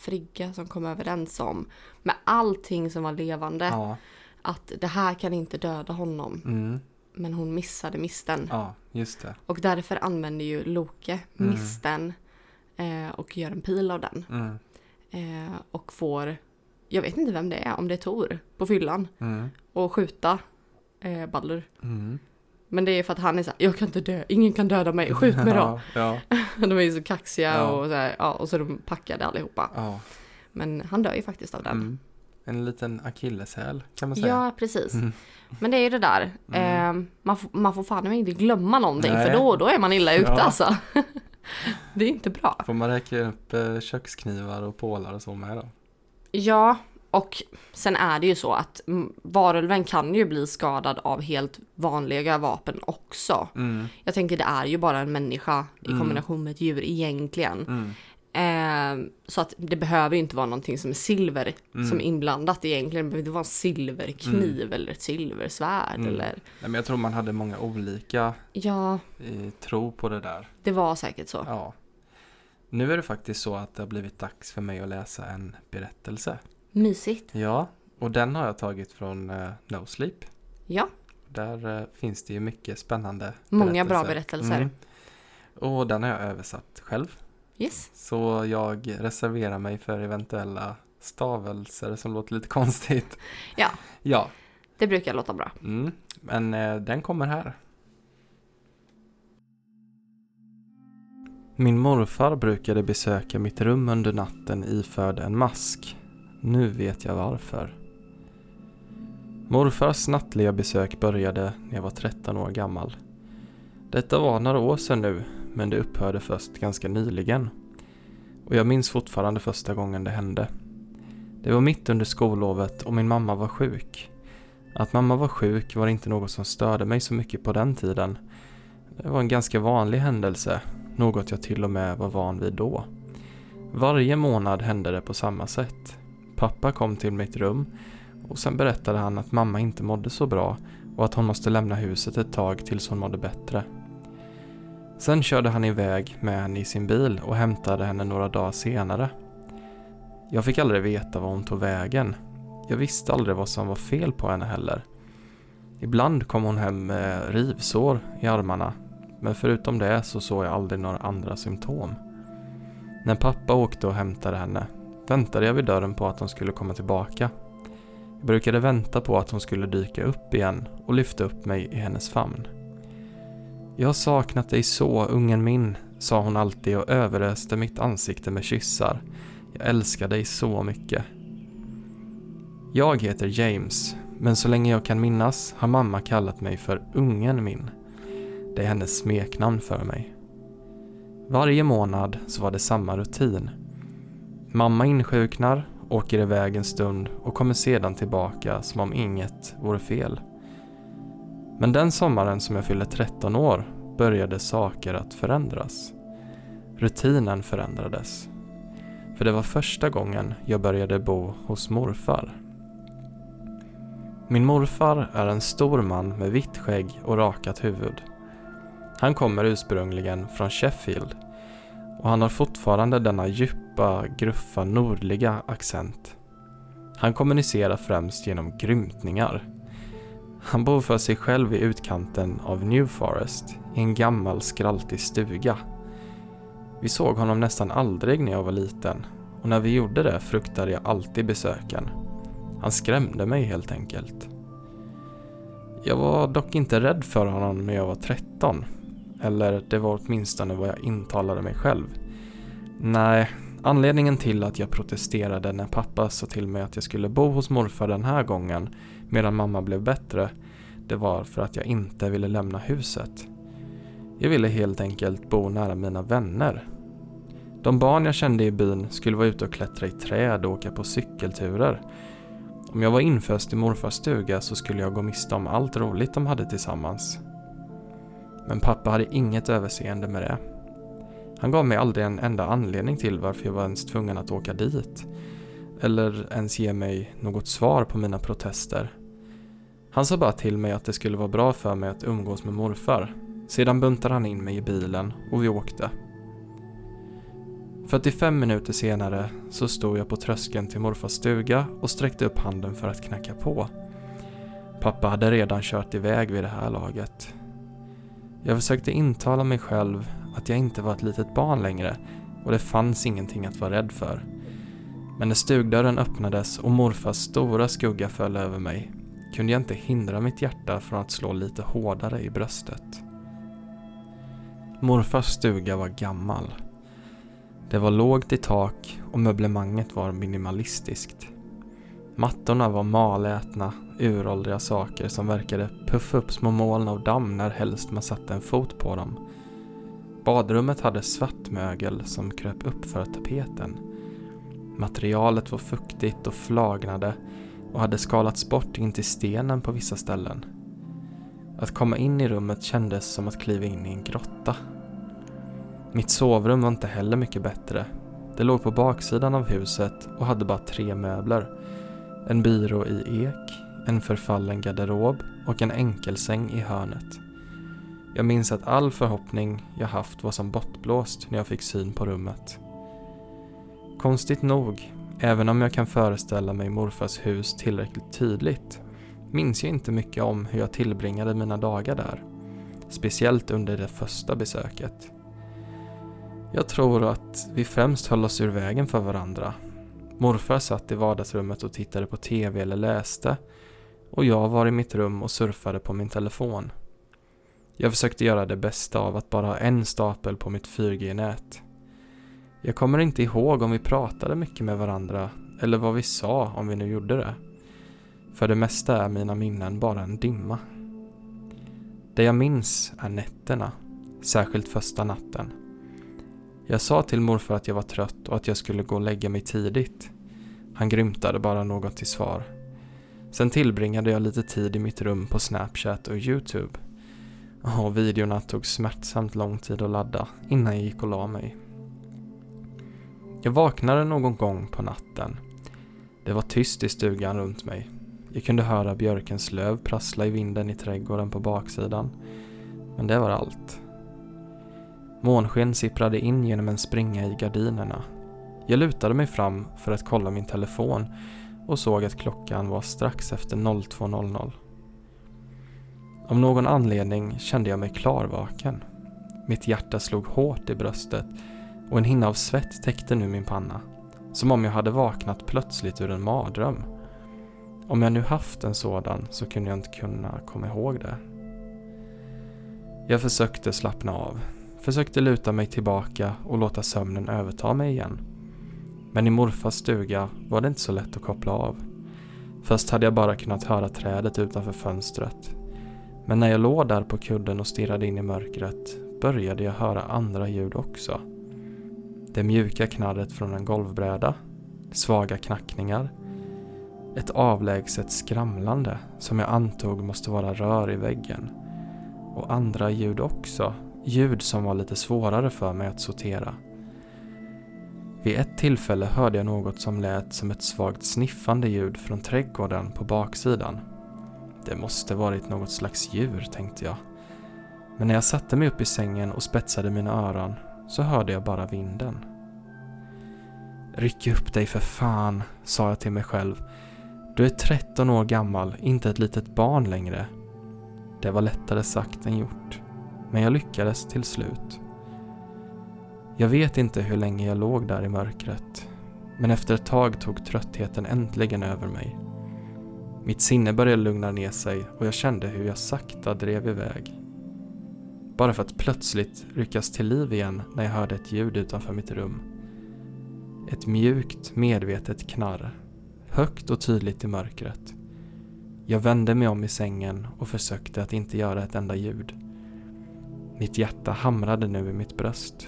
Frigga som kom överens om, med allting som var levande, Ja. att det här kan inte döda honom. Mm. Men hon missade misten. ja, just det. Och därför använder ju Loke misten eh, och gör en pil av den. Mm. Eh, och får, jag vet inte vem det är, om det är Tor på fyllan. Mm. Och skjuta eh, Baldur. Mm. Men det är för att han är så här, jag kan inte dö, ingen kan döda mig, skjut mig då. Ja, De är ju så kaxiga Ja. och så här, ja, och så är de packade allihopa. ja. Men han dör ju faktiskt av den. Mm. En liten akilleshäl kan man säga. Ja, precis. Mm. Men det är ju det där. Eh, man, får, man får fan inte glömma någonting Nej. för då, då är man illa ute Ja. alltså. det är inte bra. Får man räkna upp eh, köksknivar och pålar och så med då? Ja, Och sen är det ju så att varulven kan ju bli skadad av helt vanliga vapen också. Mm. Jag tänker det är ju bara en människa i Mm. kombination med ett djur egentligen. Mm. Eh, så att det behöver ju inte vara någonting som är silver Mm. som är inblandat egentligen. Det behöver inte vara en silverkniv eller ett silversvärd Mm. eller Nej, men jag tror man hade många olika ja, eh, tro på det där. det var säkert så. Ja. Nu är det faktiskt så att det har blivit dags för mig att läsa en berättelse. Mysigt. Ja, och den har jag tagit från eh, No Sleep. Ja, Där eh, finns det ju mycket spännande många bra berättelser. Mm. Och den har jag översatt själv. Yes. Så jag reserverar mig för eventuella stavelser som låter lite konstigt. Ja. Ja, Det brukar låta bra. mm. men eh, den kommer här. Min morfar brukade besöka mitt rum under natten iförd en mask. Nu vet jag varför. Morfars nattliga besök började när jag var 13 år gammal. Detta var några år sedan nu, men det upphörde först ganska nyligen. Och jag minns fortfarande första gången det hände. Det var mitt under skollovet och min mamma var sjuk. Att mamma var sjuk var inte något som störde mig så mycket på den tiden. Det var en ganska vanlig händelse, något jag till och med var van vid då. Varje månad hände det på samma sätt. Pappa kom till mitt rum och sen berättade han att mamma inte mådde så bra och att hon måste lämna huset ett tag tills hon mådde bättre. Sen körde han iväg med henne i sin bil och hämtade henne några dagar senare. Jag fick aldrig veta var hon tog vägen. Jag visste aldrig vad som var fel på henne heller. Ibland kom hon hem med rivsår i armarna, men förutom det så såg jag aldrig några andra symptom. När pappa åkte och hämtade henne väntade jag vid dörren på att hon skulle komma tillbaka. Jag brukade vänta på att hon skulle dyka upp igen och lyfta upp mig i hennes famn. Jag har saknat dig så, ungen min, sa hon alltid och överöste mitt ansikte med kyssar. Jag älskar dig så mycket. Jag heter James, men så länge jag kan minnas har mamma kallat mig för ungen min. Det är hennes smeknamn för mig. Varje månad så var det samma rutin. Mamma insjuknar, åker iväg en stund och kommer sedan tillbaka som om inget vore fel. Men den sommaren som jag fyllde 13 år började saker att förändras. Rutinen förändrades. För det var första gången jag började bo hos morfar. Min morfar är en stor man med vitt skägg och rakat huvud. Han kommer ursprungligen från Sheffield och han har fortfarande denna djupa, gruffa nordliga accent. Han kommunicerar främst genom grymtningar. Han bor för sig själv i utkanten av New Forest i en gammal skraltig stuga. Vi såg honom nästan aldrig när jag var liten och när vi gjorde det fruktade jag alltid besöken. Han skrämde mig helt enkelt. Jag var dock inte rädd för honom när jag var 13. Eller det var åtminstone vad jag intalade mig själv. Nej, anledningen till att jag protesterade när pappa sa till mig att jag skulle bo hos morfar den här gången medan mamma blev bättre, det var för att jag inte ville lämna huset. Jag ville helt enkelt bo nära mina vänner. De barn jag kände i byn skulle vara ute och klättra i träd och åka på cykelturer. Om jag var inföst i morfars stuga så skulle jag gå miste om allt roligt de hade tillsammans. Men pappa hade inget överseende med det. Han gav mig aldrig en enda anledning till varför jag var ens tvungen att åka dit. Eller ens ge mig något svar på mina protester. Han sa bara till mig att det skulle vara bra för mig att umgås med morfar. Sedan buntade han in mig i bilen och vi åkte. 45 minuter senare så stod jag på tröskeln till morfars stuga och sträckte upp handen för att knacka på. Pappa hade redan kört iväg vid det här laget. Jag försökte intala mig själv att jag inte var ett litet barn längre och det fanns ingenting att vara rädd för. Men när stugdörren öppnades och morfars stora skugga föll över mig kunde jag inte hindra mitt hjärta från att slå lite hårdare i bröstet. Morfars stuga var gammal. Det var lågt i tak och möblemanget var minimalistiskt. Mattorna var malätna, uråldriga saker som verkade puffa upp små moln av damm när helst man satte en fot på dem. Badrummet hade svart mögel som kröp upp för tapeten. Materialet var fuktigt och flagnade och hade skalats bort in till stenen på vissa ställen. Att komma in i rummet kändes som att kliva in i en grotta. Mitt sovrum var inte heller mycket bättre. Det låg på baksidan av huset och hade bara tre möbler. En byrå i ek, en förfallen garderob och en enkelsäng i hörnet. Jag minns att all förhoppning jag haft var som bortblåst när jag fick syn på rummet. Konstigt nog, även om jag kan föreställa mig morfars hus tillräckligt tydligt, minns jag inte mycket om hur jag tillbringade mina dagar där. Speciellt under det första besöket. Jag tror att vi främst höll oss ur vägen för varandra. Morfar satt i vardagsrummet och tittade på TV eller läste och jag var i mitt rum och surfade på min telefon. Jag försökte göra det bästa av att bara ha en stapel på mitt 4G-nät. Jag kommer inte ihåg om vi pratade mycket med varandra eller vad vi sa om vi nu gjorde det. För det mesta är mina minnen bara en dimma. Det jag minns är nätterna, särskilt första natten. Jag sa till morfar att jag var trött och att jag skulle gå och lägga mig tidigt. Han grymtade bara något till svar. Sen tillbringade jag lite tid i mitt rum på Snapchat och Youtube. Och videorna tog smärtsamt lång tid att ladda innan jag gick och la mig. Jag vaknade någon gång på natten. Det var tyst i stugan runt mig. Jag kunde höra björkens löv prassla i vinden i trädgården på baksidan. Men det var allt. Månsken sipprade in genom en springa i gardinerna. Jag lutade mig fram för att kolla min telefon och såg att klockan var strax efter 02.00. Av någon anledning kände jag mig klarvaken. Mitt hjärta slog hårt i bröstet och en hinna av svett täckte nu min panna. Som om jag hade vaknat plötsligt ur en mardröm. Om jag nu haft en sådan så kunde jag inte kunna komma ihåg det. Jag försökte slappna av. Försökte luta mig tillbaka och låta sömnen överta mig igen. Men i morfars stuga var det inte så lätt att koppla av. Först hade jag bara kunnat höra trädet utanför fönstret. Men när jag låg där på kudden och stirrade in i mörkret började jag höra andra ljud också. Det mjuka knarret från en golvbräda, svaga knackningar, ett avlägset skramlande som jag antog måste vara rör i väggen. Och andra ljud också, ljud som var lite svårare för mig att sortera. Vid ett tillfälle hörde jag något som lät som ett svagt sniffande ljud från trädgården på baksidan. Det måste varit något slags djur, tänkte jag. Men när jag satte mig upp i sängen och spetsade mina öron så hörde jag bara vinden. Ryck upp dig för fan, sa jag till mig själv. Du är 13 år gammal, inte ett litet barn längre. Det var lättare sagt än gjort, men jag lyckades till slut. Jag vet inte hur länge jag låg där i mörkret, men efter ett tag tog tröttheten äntligen över mig. Mitt sinne började lugna ner sig och jag kände hur jag sakta drev iväg. Bara för att plötsligt ryckas till liv igen när jag hörde ett ljud utanför mitt rum. Ett mjukt, medvetet knarr. Högt och tydligt i mörkret. Jag vände mig om i sängen och försökte att inte göra ett enda ljud. Mitt hjärta hamrade nu i mitt bröst.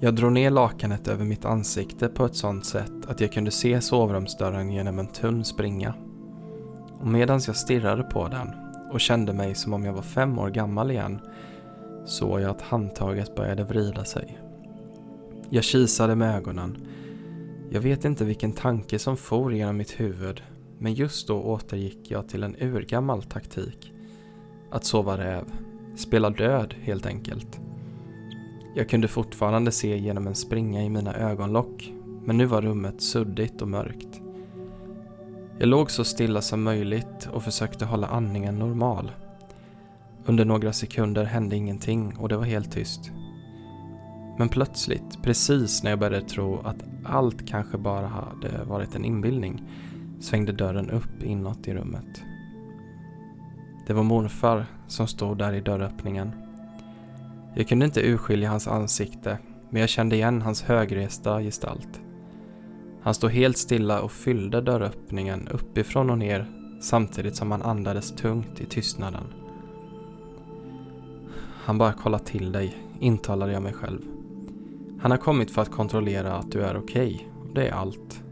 Jag drog ner lakanet över mitt ansikte på ett sådant sätt att jag kunde se sovrumsdörren genom en tunn springa. Och medan jag stirrade på den och kände mig som om jag var fem år gammal igen såg jag att handtaget började vrida sig. Jag kisade med ögonen. Jag vet inte vilken tanke som for genom mitt huvud men just då återgick jag till en urgammal taktik. Att sova räv. Spela död helt enkelt. Jag kunde fortfarande se genom en springa i mina ögonlock men nu var rummet suddigt och mörkt. Jag låg så stilla som möjligt och försökte hålla andningen normal. Under några sekunder hände ingenting och det var helt tyst. Men plötsligt, precis när jag började tro att allt kanske bara hade varit en inbildning, svängde dörren upp inåt i rummet. Det var morfar som stod där i dörröppningen. Jag kunde inte urskilja hans ansikte, men jag kände igen hans högresta gestalt. Han stod helt stilla och fyllde dörröppningen uppifrån och ner samtidigt som han andades tungt i tystnaden. Han bara kollar till dig, intalade jag mig själv. Han har kommit för att kontrollera att du är okej okay det är allt.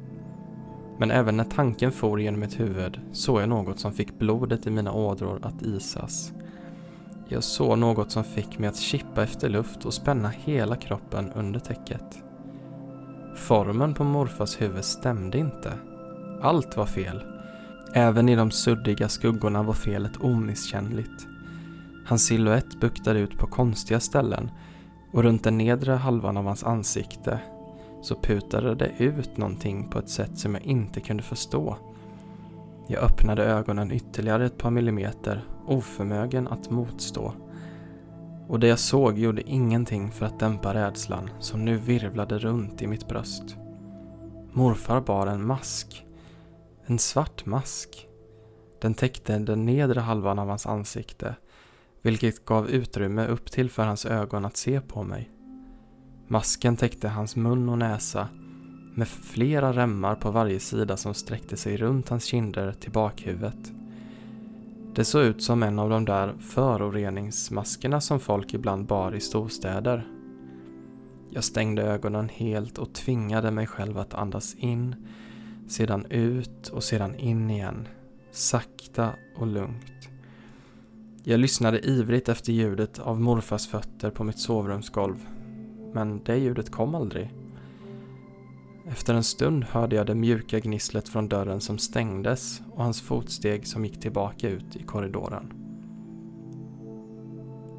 Men även när tanken for genom mitt huvud såg jag något som fick blodet i mina ådror att isas. Jag såg något som fick mig att kippa efter luft och spänna hela kroppen under täcket. Formen på morfars huvud stämde inte. Allt var fel. Även i de suddiga skuggorna var felet omisskännligt. Hans silhuett buktade ut på konstiga ställen och runt den nedre halvan av hans ansikte så putade det ut någonting på ett sätt som jag inte kunde förstå. Jag öppnade ögonen ytterligare ett par millimeter, oförmögen att motstå. Och det jag såg gjorde ingenting för att dämpa rädslan som nu virvlade runt i mitt bröst. Morfar bar en mask. En svart mask. Den täckte den nedre halvan av hans ansikte, vilket gav utrymme upp till för hans ögon att se på mig. Masken täckte hans mun och näsa med flera remmar på varje sida som sträckte sig runt hans kinder till bakhuvudet. Det såg ut som en av de där föroreningsmaskerna som folk ibland bar i storstäder. Jag stängde ögonen helt och tvingade mig själv att andas in, sedan ut och sedan in igen. Sakta och lugnt. Jag lyssnade ivrigt efter ljudet av morfars fötter på mitt sovrumsgolv men det ljudet kom aldrig. Efter en stund hörde jag det mjuka gnisslet från dörren som stängdes och hans fotsteg som gick tillbaka ut i korridoren.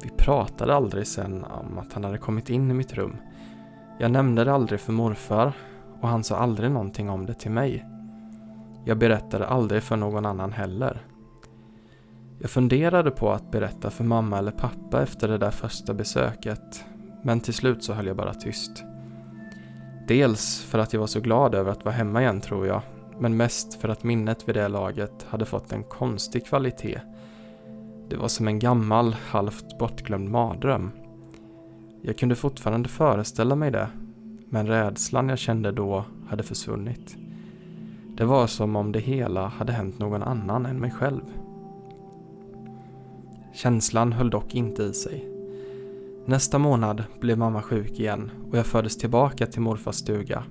Vi pratade aldrig sen om att han hade kommit in i mitt rum. Jag nämnde det aldrig för morfar och han sa aldrig någonting om det till mig. Jag berättade aldrig för någon annan heller. Jag funderade på att berätta för mamma eller pappa efter det där första besöket men till slut så höll jag bara tyst. Dels för att jag var så glad över att vara hemma igen tror jag, men mest för att minnet vid det laget hade fått en konstig kvalitet. Det var som en gammal, halvt bortglömd mardröm. Jag kunde fortfarande föreställa mig det, men rädslan jag kände då hade försvunnit. Det var som om det hela hade hänt någon annan än mig själv. Känslan höll dock inte i sig. Nästa månad blev mamma sjuk igen och jag fördes tillbaka till morfars stuga.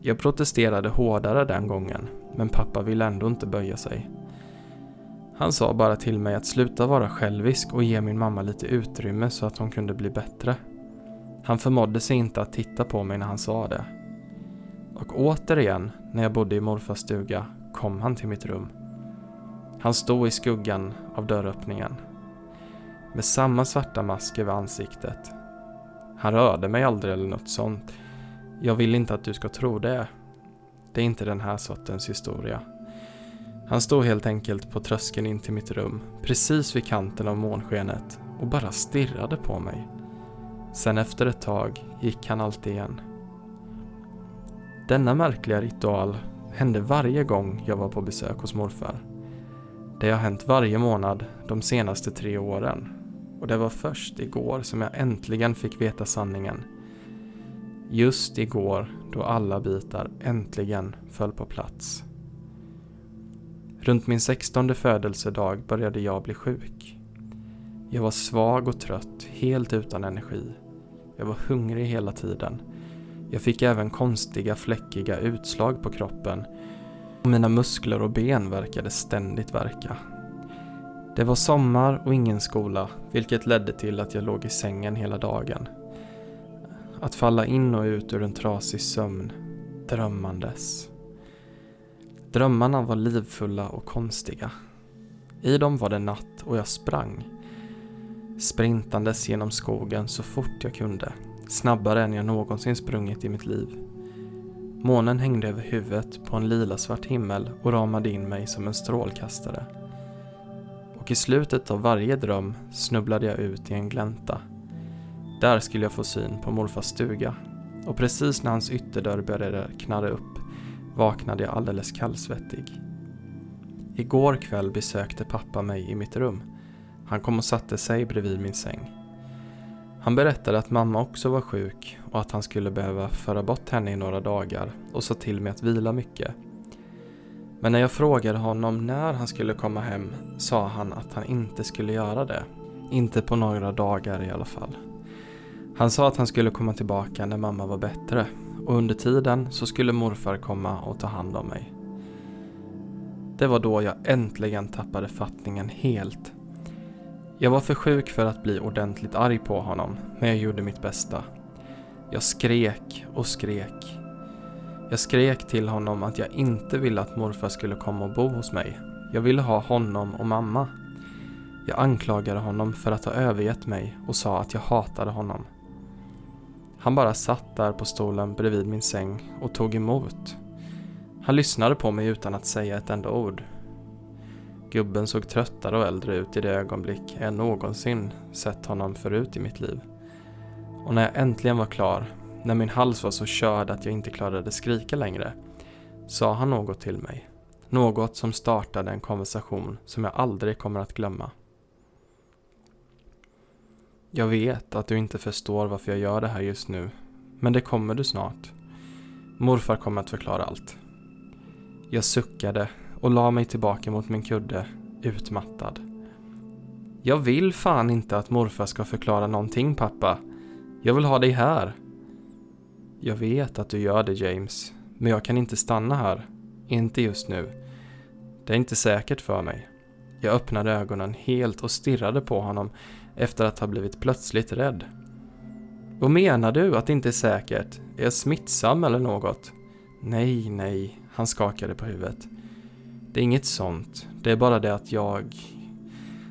Jag protesterade hårdare den gången, men pappa ville ändå inte böja sig. Han sa bara till mig att sluta vara självisk och ge min mamma lite utrymme så att hon kunde bli bättre. Han förmådde sig inte att titta på mig när han sa det. Och återigen, när jag bodde i morfars stuga, kom han till mitt rum. Han stod i skuggan av dörröppningen med samma svarta mask över ansiktet. Han rörde mig aldrig eller något sånt. Jag vill inte att du ska tro det. Det är inte den här sortens historia. Han stod helt enkelt på tröskeln in till mitt rum, precis vid kanten av månskenet och bara stirrade på mig. Sen efter ett tag gick han alltid igen. Denna märkliga ritual hände varje gång jag var på besök hos morfar. Det har hänt varje månad de senaste tre åren och det var först igår som jag äntligen fick veta sanningen. Just igår då alla bitar äntligen föll på plats. Runt min sextonde födelsedag började jag bli sjuk. Jag var svag och trött, helt utan energi. Jag var hungrig hela tiden. Jag fick även konstiga fläckiga utslag på kroppen och mina muskler och ben verkade ständigt verka. Det var sommar och ingen skola, vilket ledde till att jag låg i sängen hela dagen. Att falla in och ut ur en trasig sömn, drömmandes. Drömmarna var livfulla och konstiga. I dem var det natt och jag sprang. Sprintandes genom skogen så fort jag kunde, snabbare än jag någonsin sprungit i mitt liv. Månen hängde över huvudet på en lila svart himmel och ramade in mig som en strålkastare och i slutet av varje dröm snubblade jag ut i en glänta. Där skulle jag få syn på morfars stuga och precis när hans ytterdörr började knarra upp vaknade jag alldeles kallsvettig. Igår kväll besökte pappa mig i mitt rum. Han kom och satte sig bredvid min säng. Han berättade att mamma också var sjuk och att han skulle behöva föra bort henne i några dagar och sa till mig att vila mycket men när jag frågade honom när han skulle komma hem sa han att han inte skulle göra det. Inte på några dagar i alla fall. Han sa att han skulle komma tillbaka när mamma var bättre och under tiden så skulle morfar komma och ta hand om mig. Det var då jag äntligen tappade fattningen helt. Jag var för sjuk för att bli ordentligt arg på honom, men jag gjorde mitt bästa. Jag skrek och skrek. Jag skrek till honom att jag inte ville att morfar skulle komma och bo hos mig. Jag ville ha honom och mamma. Jag anklagade honom för att ha övergett mig och sa att jag hatade honom. Han bara satt där på stolen bredvid min säng och tog emot. Han lyssnade på mig utan att säga ett enda ord. Gubben såg tröttare och äldre ut i det ögonblick jag någonsin sett honom förut i mitt liv. Och när jag äntligen var klar, när min hals var så körd att jag inte klarade skrika längre, sa han något till mig. Något som startade en konversation som jag aldrig kommer att glömma. Jag vet att du inte förstår varför jag gör det här just nu, men det kommer du snart. Morfar kommer att förklara allt. Jag suckade och la mig tillbaka mot min kudde, utmattad. Jag vill fan inte att morfar ska förklara någonting pappa. Jag vill ha dig här. Jag vet att du gör det James, men jag kan inte stanna här. Inte just nu. Det är inte säkert för mig. Jag öppnade ögonen helt och stirrade på honom efter att ha blivit plötsligt rädd. Vad menar du att det inte är säkert? Är jag smittsam eller något? Nej, nej, han skakade på huvudet. Det är inget sånt. Det är bara det att jag...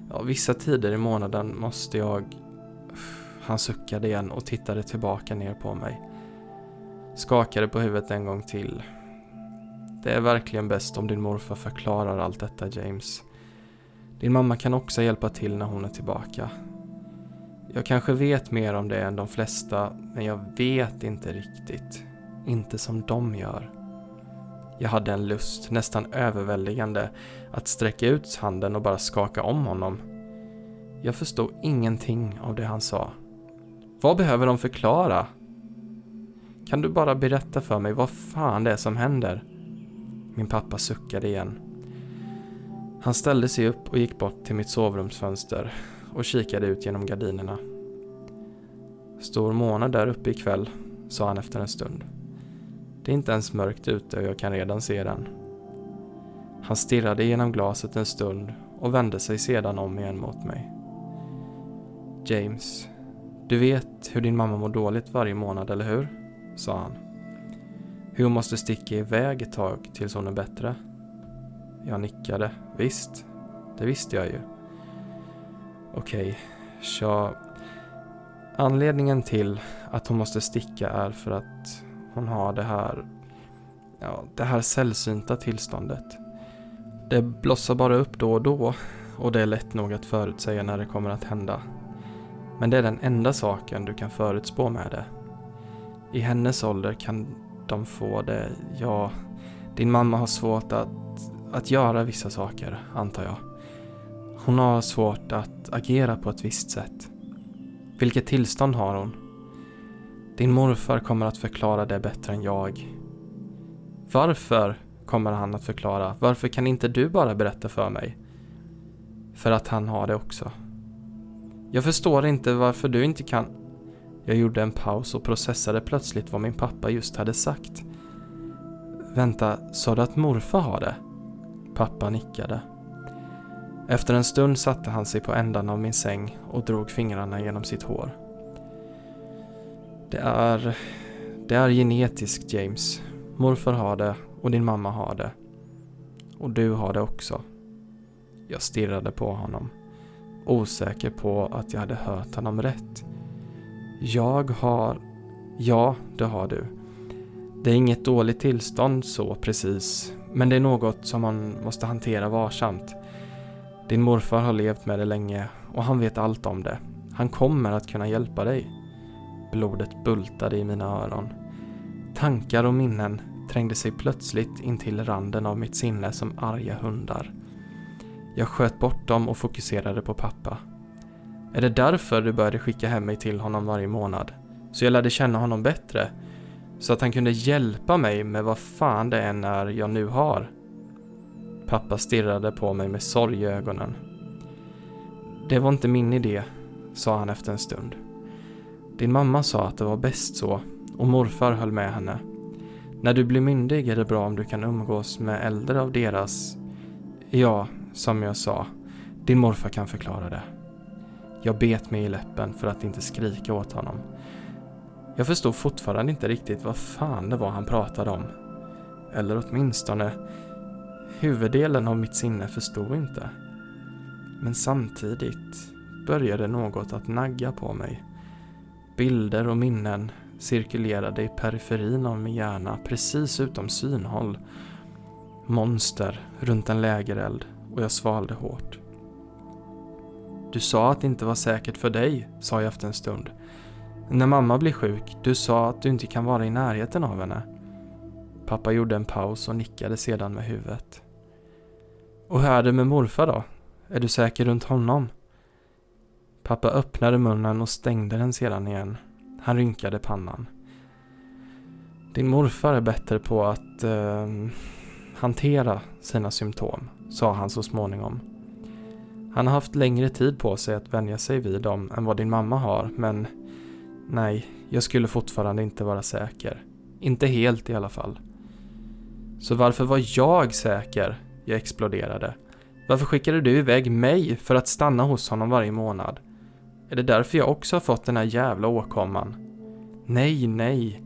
Ja, vissa tider i månaden måste jag... Han suckade igen och tittade tillbaka ner på mig. Skakade på huvudet en gång till. Det är verkligen bäst om din morfar förklarar allt detta, James. Din mamma kan också hjälpa till när hon är tillbaka. Jag kanske vet mer om det än de flesta, men jag vet inte riktigt. Inte som de gör. Jag hade en lust, nästan överväldigande, att sträcka ut handen och bara skaka om honom. Jag förstod ingenting av det han sa. Vad behöver de förklara? Kan du bara berätta för mig vad fan det är som händer? Min pappa suckade igen. Han ställde sig upp och gick bort till mitt sovrumsfönster och kikade ut genom gardinerna. Stor månad där uppe ikväll, sa han efter en stund. Det är inte ens mörkt ute och jag kan redan se den. Han stirrade genom glaset en stund och vände sig sedan om igen mot mig. James, du vet hur din mamma mår dåligt varje månad, eller hur? sa han. Hur hon måste sticka iväg ett tag tills hon är bättre. Jag nickade. Visst, det visste jag ju. Okej, tja. anledningen till att hon måste sticka är för att hon har det här, ja, det här sällsynta tillståndet. Det blossar bara upp då och då och det är lätt nog att förutsäga när det kommer att hända. Men det är den enda saken du kan förutspå med det. I hennes ålder kan de få det, ja, din mamma har svårt att, att göra vissa saker, antar jag. Hon har svårt att agera på ett visst sätt. Vilket tillstånd har hon? Din morfar kommer att förklara det bättre än jag. Varför kommer han att förklara? Varför kan inte du bara berätta för mig? För att han har det också. Jag förstår inte varför du inte kan... Jag gjorde en paus och processade plötsligt vad min pappa just hade sagt. Vänta, sa du att morfar har det? Pappa nickade. Efter en stund satte han sig på ändan av min säng och drog fingrarna genom sitt hår. Det är... Det är genetiskt, James. Morfar har det och din mamma har det. Och du har det också. Jag stirrade på honom, osäker på att jag hade hört honom rätt. Jag har... Ja, det har du. Det är inget dåligt tillstånd så precis, men det är något som man måste hantera varsamt. Din morfar har levt med det länge och han vet allt om det. Han kommer att kunna hjälpa dig. Blodet bultade i mina öron. Tankar och minnen trängde sig plötsligt in till randen av mitt sinne som arga hundar. Jag sköt bort dem och fokuserade på pappa. Är det därför du började skicka hem mig till honom varje månad? Så jag lärde känna honom bättre? Så att han kunde hjälpa mig med vad fan det än är jag nu har? Pappa stirrade på mig med sorg i ögonen. Det var inte min idé, sa han efter en stund. Din mamma sa att det var bäst så och morfar höll med henne. När du blir myndig är det bra om du kan umgås med äldre av deras... Ja, som jag sa, din morfar kan förklara det. Jag bet mig i läppen för att inte skrika åt honom. Jag förstod fortfarande inte riktigt vad fan det var han pratade om. Eller åtminstone, huvuddelen av mitt sinne förstod inte. Men samtidigt började något att nagga på mig. Bilder och minnen cirkulerade i periferin av min hjärna precis utom synhåll. Monster runt en lägereld och jag svalde hårt. Du sa att det inte var säkert för dig, sa jag efter en stund. När mamma blir sjuk, du sa att du inte kan vara i närheten av henne. Pappa gjorde en paus och nickade sedan med huvudet. Och hur är det med morfar då? Är du säker runt honom? Pappa öppnade munnen och stängde den sedan igen. Han rynkade pannan. Din morfar är bättre på att eh, hantera sina symptom, sa han så småningom. Han har haft längre tid på sig att vänja sig vid dem än vad din mamma har, men nej, jag skulle fortfarande inte vara säker. Inte helt i alla fall. Så varför var jag säker? Jag exploderade. Varför skickade du iväg mig för att stanna hos honom varje månad? Är det därför jag också har fått den här jävla åkomman? Nej, nej.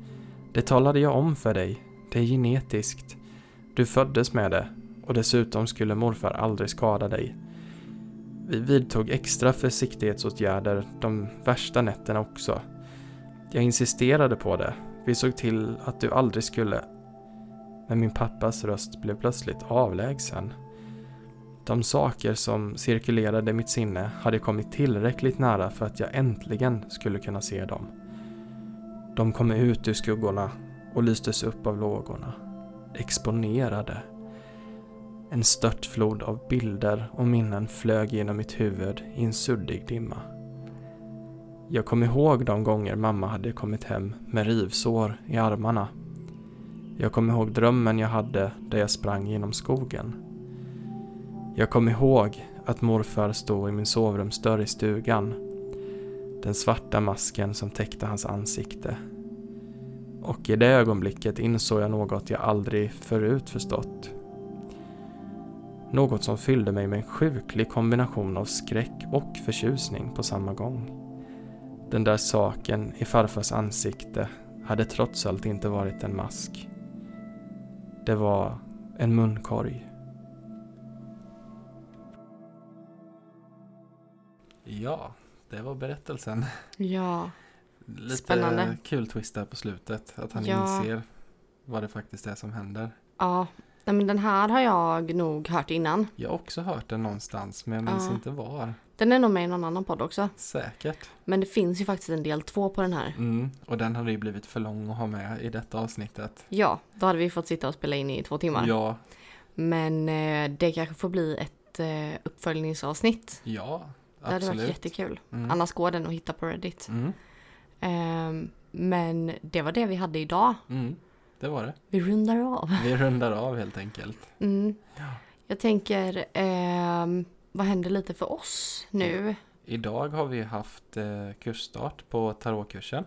Det talade jag om för dig. Det är genetiskt. Du föddes med det och dessutom skulle morfar aldrig skada dig. Vi vidtog extra försiktighetsåtgärder de värsta nätterna också. Jag insisterade på det. Vi såg till att du aldrig skulle... Men min pappas röst blev plötsligt avlägsen. De saker som cirkulerade i mitt sinne hade kommit tillräckligt nära för att jag äntligen skulle kunna se dem. De kom ut ur skuggorna och lystes upp av lågorna. Exponerade. En störtflod av bilder och minnen flög genom mitt huvud i en suddig dimma. Jag kom ihåg de gånger mamma hade kommit hem med rivsår i armarna. Jag kom ihåg drömmen jag hade där jag sprang genom skogen. Jag kom ihåg att morfar stod i min sovrumsdörr i stugan. Den svarta masken som täckte hans ansikte. Och i det ögonblicket insåg jag något jag aldrig förut förstått. Något som fyllde mig med en sjuklig kombination av skräck och förtjusning på samma gång. Den där saken i farfars ansikte hade trots allt inte varit en mask. Det var en munkorg. Ja, det var berättelsen. Ja, Lite Spännande. kul twist där på slutet. Att han Ja. inser vad det faktiskt är som händer. ja. Men den här har jag nog hört innan. Jag har också hört den någonstans men jag minns Ja. inte var. Den är nog med i någon annan podd också. Säkert. Men det finns ju faktiskt en del två på den här. Mm. Och den hade ju blivit för lång att ha med i detta avsnittet. Ja, då hade vi fått sitta och spela in i två timmar. Ja, Men eh, det kanske får bli ett eh, uppföljningsavsnitt. ja, Det hade varit jättekul. Mm. Annars går den att hitta på Reddit. Mm. Ehm, men det var det vi hade idag. Mm. Det var det. Vi rundar av. Vi rundar av helt enkelt. Mm. Ja. Jag tänker, ehm, vad händer lite för oss nu? Idag har vi haft eh, kursstart på tarotkursen.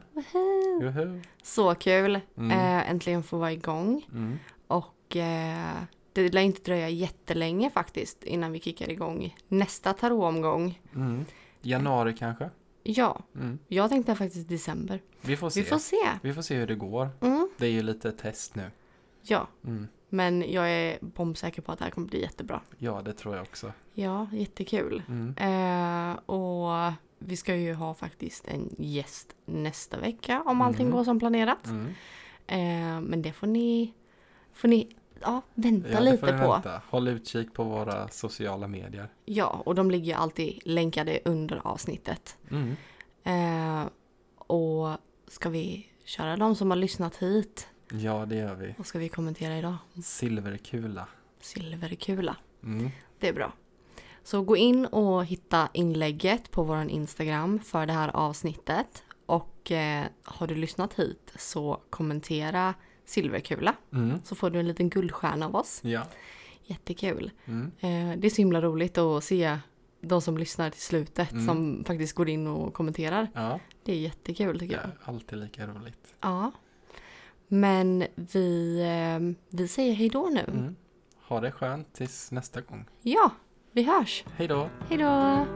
Juhu. Så kul! Mm. Eh, äntligen få vara igång. Mm. Och eh, det lär inte dröja jättelänge faktiskt innan vi kickar igång nästa tarotomgång. Mm. Januari kanske? Ja, Mm. jag tänkte faktiskt december. Vi får se. Vi får se. Vi får se hur det går. Mm. Det är ju lite test nu. Ja, Mm. men jag är bombsäker på att det här kommer bli jättebra. Ja, det tror jag också. Ja, jättekul. Mm. Eh, och vi ska ju ha faktiskt en gäst nästa vecka om allting Mhm. går som planerat. Mm. Eh, men det får ni, får ni ja, vänta Ja, lite på. vänta. Håll utkik på våra sociala medier. Ja, och de ligger ju alltid länkade under avsnittet. Mm. Eh, och ska vi köra de som har lyssnat hit? Ja, det gör vi. Vad ska vi kommentera idag? Silverkula. Silverkula. Mm. Det är bra. Så gå in och hitta inlägget på vår Instagram för det här avsnittet. Och eh, har du lyssnat hit så kommentera silverkula. Mm. Så får du en liten guldstjärna av oss. Ja. Jättekul. Mm. Eh, det är så himla roligt att se de som lyssnar till slutet Mm. som faktiskt går in och kommenterar. Ja, Det är jättekul tycker jag. alltid lika roligt. Ja, Men vi, eh, vi säger hej då nu. Mm. Ha det skönt tills nästa gång. Ja, vi hörs. Hej då! Hej då!